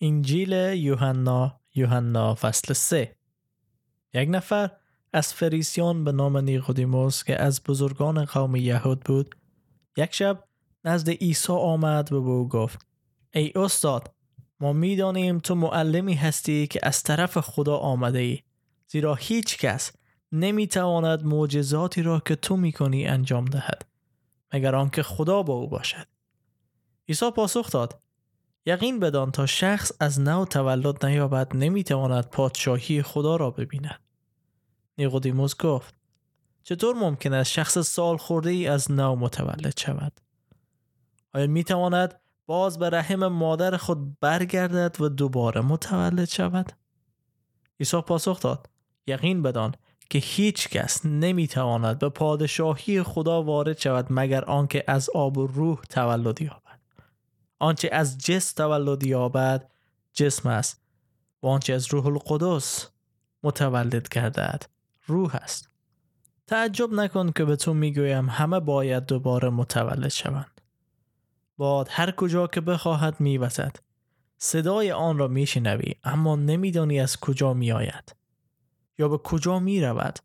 انجیل یوحنا یوحنا فصل 3 یک نفر از فریسیان به نام نیقودیموس که از بزرگان قوم یهود بود یک شب نزد عیسی آمد و به او گفت ای استاد ما می‌دانیم تو معلمی هستی که از طرف خدا آمده ای زیرا هیچ کس نمی‌تواند معجزاتی را که تو می‌کنی انجام دهد مگر آنکه خدا با او باشد. عیسی پاسخ داد یقین بدان تا شخص از نو تولد نیابد نمی‌تواند پادشاهی خدا را ببیند. نیقودیموس گفت چطور ممکن است شخص سال خورده ای از نو متولد شود؟ آیا می‌تواند باز به رحم مادر خود برگردد و دوباره متولد شود؟ عیسی پاسخ داد یقین بدان که هیچ کس نمی‌تواند به پادشاهی خدا وارد شود مگر آنکه از آب و روح تولد یابد. آنچه از جسم تولد یابد جسم است. و آنچه از روح القدس متولد گردد روح است. تعجب نکن که به تو می‌گویم همه باید دوباره متولد شوند. باد هر کجا که بخواهد میوزد صدای آن را میشنوی اما نمیدانی از کجا میآید. یا به کجا می رود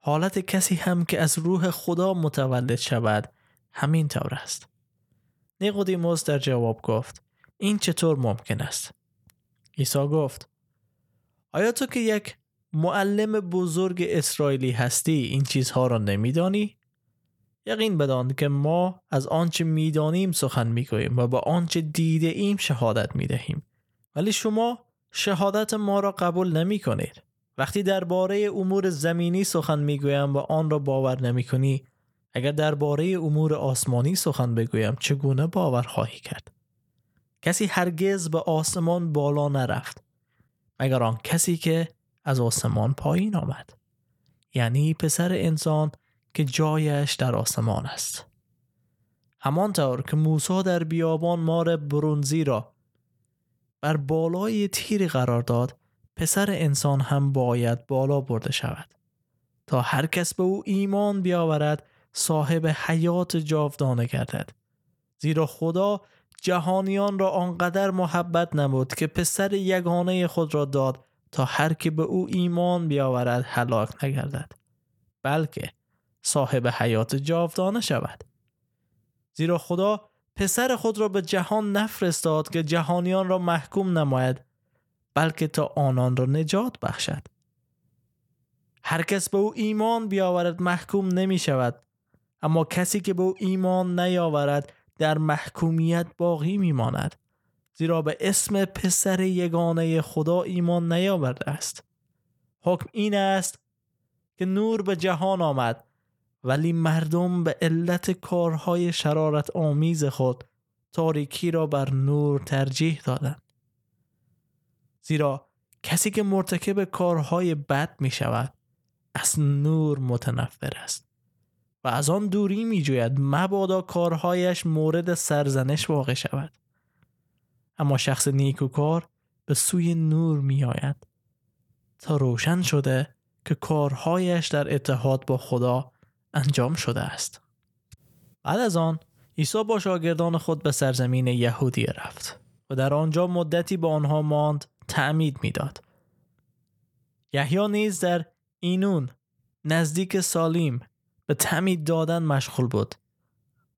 حالت کسی هم که از روح خدا متولد شود همین طور است. نیقودیموس در جواب گفت این چطور ممکن است؟ عیسی گفت آیا تو که یک معلم بزرگ اسرائیلی هستی این چیزها را نمیدانی؟ یقین بدان که ما از آنچه می‌دانیم سخن می‌گوییم و با آنچه دیده ایم شهادت می‌دهیم. ولی شما شهادت ما را قبول نمی کنید وقتی درباره امور زمینی سخن می‌گویم و آن را باور نمی کنی اگر درباره امور آسمانی سخن بگویم چگونه باور خواهی کرد؟ کسی هرگز به آسمان بالا نرفت مگر آن کسی که از آسمان پایین آمد. یعنی پسر انسان که جایش در آسمان است. همانطور که موسی در بیابان مار برونزی را بر بالای تیری قرار داد پسر انسان هم باید بالا برده شود. تا هر کس به او ایمان بیاورد صاحب حیات جاودانه گردد. زیرا خدا جهانیان را آنقدر محبت نمود که پسر یگانه خود را داد تا هر که به او ایمان بیاورد هلاک نگردد بلکه صاحب حیات جاودانه شود. زیرا خدا پسر خود را به جهان نفرستاد که جهانیان را محکوم نماید بلکه تا آنان را نجات بخشد. هر کس به او ایمان بیاورد محکوم نمی شود اما کسی که به او ایمان نیاورد در محکومیت باقی می ماند زیرا به اسم پسر یگانه خدا ایمان نیاورده است. حکم این است که نور به جهان آمد ولی مردم به علت کارهای شرارت آمیز خود تاریکی را بر نور ترجیح دادند. زیرا کسی که مرتکب کارهای بد می شود از نور متنفر است. و از آن دوری می جوید مبادا کارهایش مورد سرزنش واقع شود اما شخص نیکوکار به سوی نور می آید تا روشن شده که کارهایش در اتحاد با خدا انجام شده است بعد از آن عیسی با شاگردان خود به سرزمین یهودیه رفت و در آنجا مدتی با آنها ماند تعمید می‌داد. یحیی نیز در اینون نزدیک سالیم به تعمید دادن مشغول بود.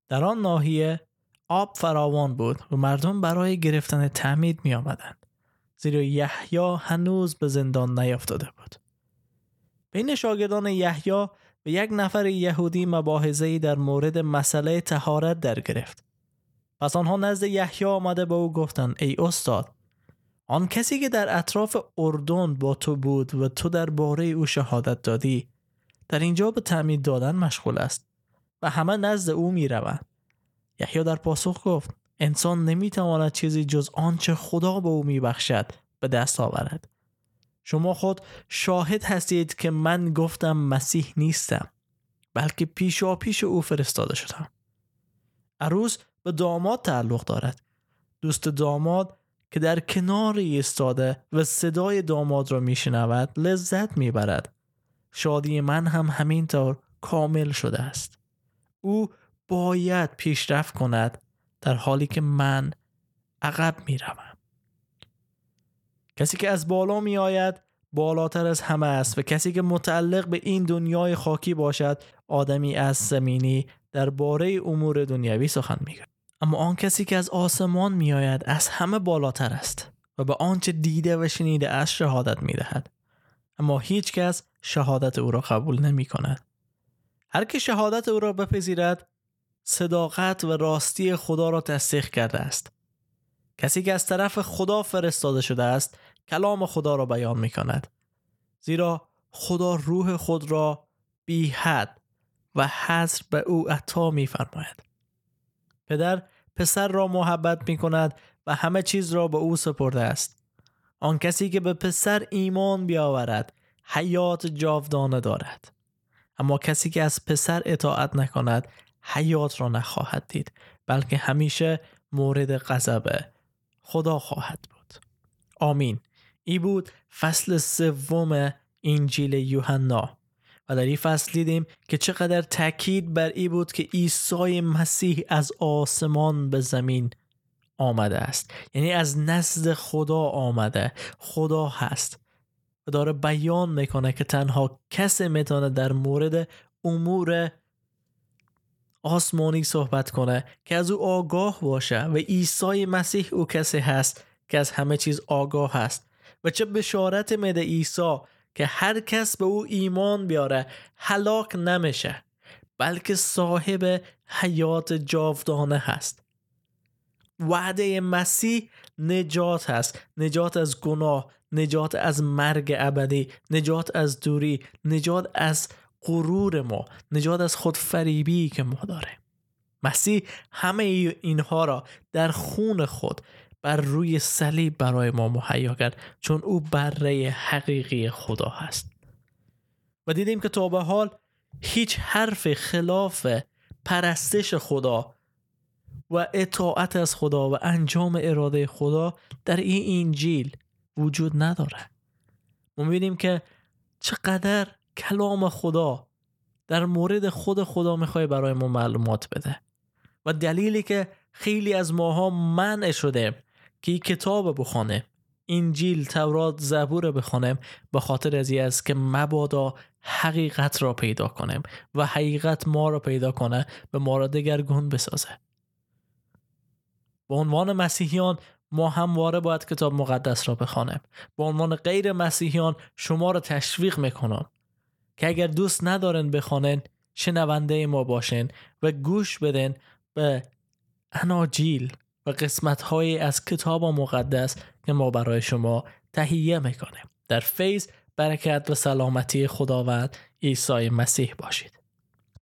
در آن ناحیه آب فراوان بود و مردم برای گرفتن تعمید می آمدند. زیرا یحیی هنوز به زندان نیافتاده بود. بین شاگردان یحیی و یک نفر یهودی مباحثه‌ای در مورد مسئله تهارت در گرفت. پس آنها نزد یحیی آمده به او گفتند ای استاد آن کسی که در اطراف اردن با تو بود و تو در باره او شهادت دادی در اینجا به تعمید دادن مشغول است و همه نزد او می روند. یحیی در پاسخ گفت انسان نمی‌تواند چیزی جز آنچه خدا به او میبخشد به دست آورد. شما خود شاهد هستید که من گفتم مسیح نیستم بلکه پیشا پیش او فرستاده شدم. عروس به داماد تعلق دارد. دوست داماد که در کنار ایستاده و صدای داماد را میشنود لذت می‌برد. شادی من هم همینطور کامل شده است. او باید پیشرفت کند در حالی که من عقب می‌روم. کسی که از بالا می آید بالاتر از همه است و کسی که متعلق به این دنیای خاکی باشد آدمی از زمینی درباره امور دنیوی سخن می‌گوید. اما آن کسی که از آسمان می آید از همه بالاتر است و به آنچه دیده و شنیده از شهادت می دهد. اما هیچ کس شهادت او را قبول نمی کند. هر که شهادت او را بپذیرد صداقت و راستی خدا را تصدیق کرده است. کسی که از طرف خدا فرستاده شده است کلام خدا را بیان می کند. زیرا خدا روح خود را بی حد و حضر به او عطا می فرماید. پدر پسر را محبت می کند و همه چیز را به او سپرده است. آن کسی که به پسر ایمان بیاورد حیات جاودانه دارد. اما کسی که از پسر اطاعت نکند حیات را نخواهد دید بلکه همیشه مورد غضب خدا خواهد بود. آمین. ای بود فصل سوم انجیل یوحنا و در این فصل دیدیم که چقدر تاکید بر ای بود که عیسی مسیح از آسمان به زمین آمده است یعنی از نزد خدا آمده خدا هست داره بیان می‌کنه که تنها کسی می‌تونه در مورد امور آسمانی صحبت کنه که از او آگاه باشه و عیسی مسیح او کسی هست که از همه چیز آگاه هست و چه بشارت میده عیسی که هر کس به او ایمان بیاره هلاک نمیشه بلکه صاحب حیات جاودانه هست. وعده مسیح نجات هست نجات از گناه نجات از مرگ ابدی نجات از دوری نجات از غرور ما نجات از خودفریبی که ما داره. مسیح همه اینها را در خون خود بر روی صلیب برای ما مهیا کرد چون او بره حقیقی خدا هست. و دیدیم که تا به حال هیچ حرف خلاف پرستش خدا و اطاعت از خدا و انجام اراده خدا در این انجیل وجود نداره. ما می‌بینیم که چقدر کلام خدا در مورد خود خدا می‌خوای برای ما معلومات بده. و دلیلی که خیلی از ماها منع شده که این کتاب بخوانه انجیل تورات زبور بخوانم به خاطر از است که مبادا حقیقت را پیدا کنیم و حقیقت ما را پیدا کنه به ما را دگرگون بسازه. به عنوان مسیحیان ما همواره باید کتاب مقدس را بخوانیم به عنوان غیر مسیحیان شما را تشویق می‌کنم که اگر دوست ندارن بخوانن شنونده ما باشن و گوش بدن به اناجیل و قسمت های از کتاب مقدس که ما برای شما تهیه می‌کنیم. در فیض برکت و سلامتی خداوند عیسی مسیح باشید.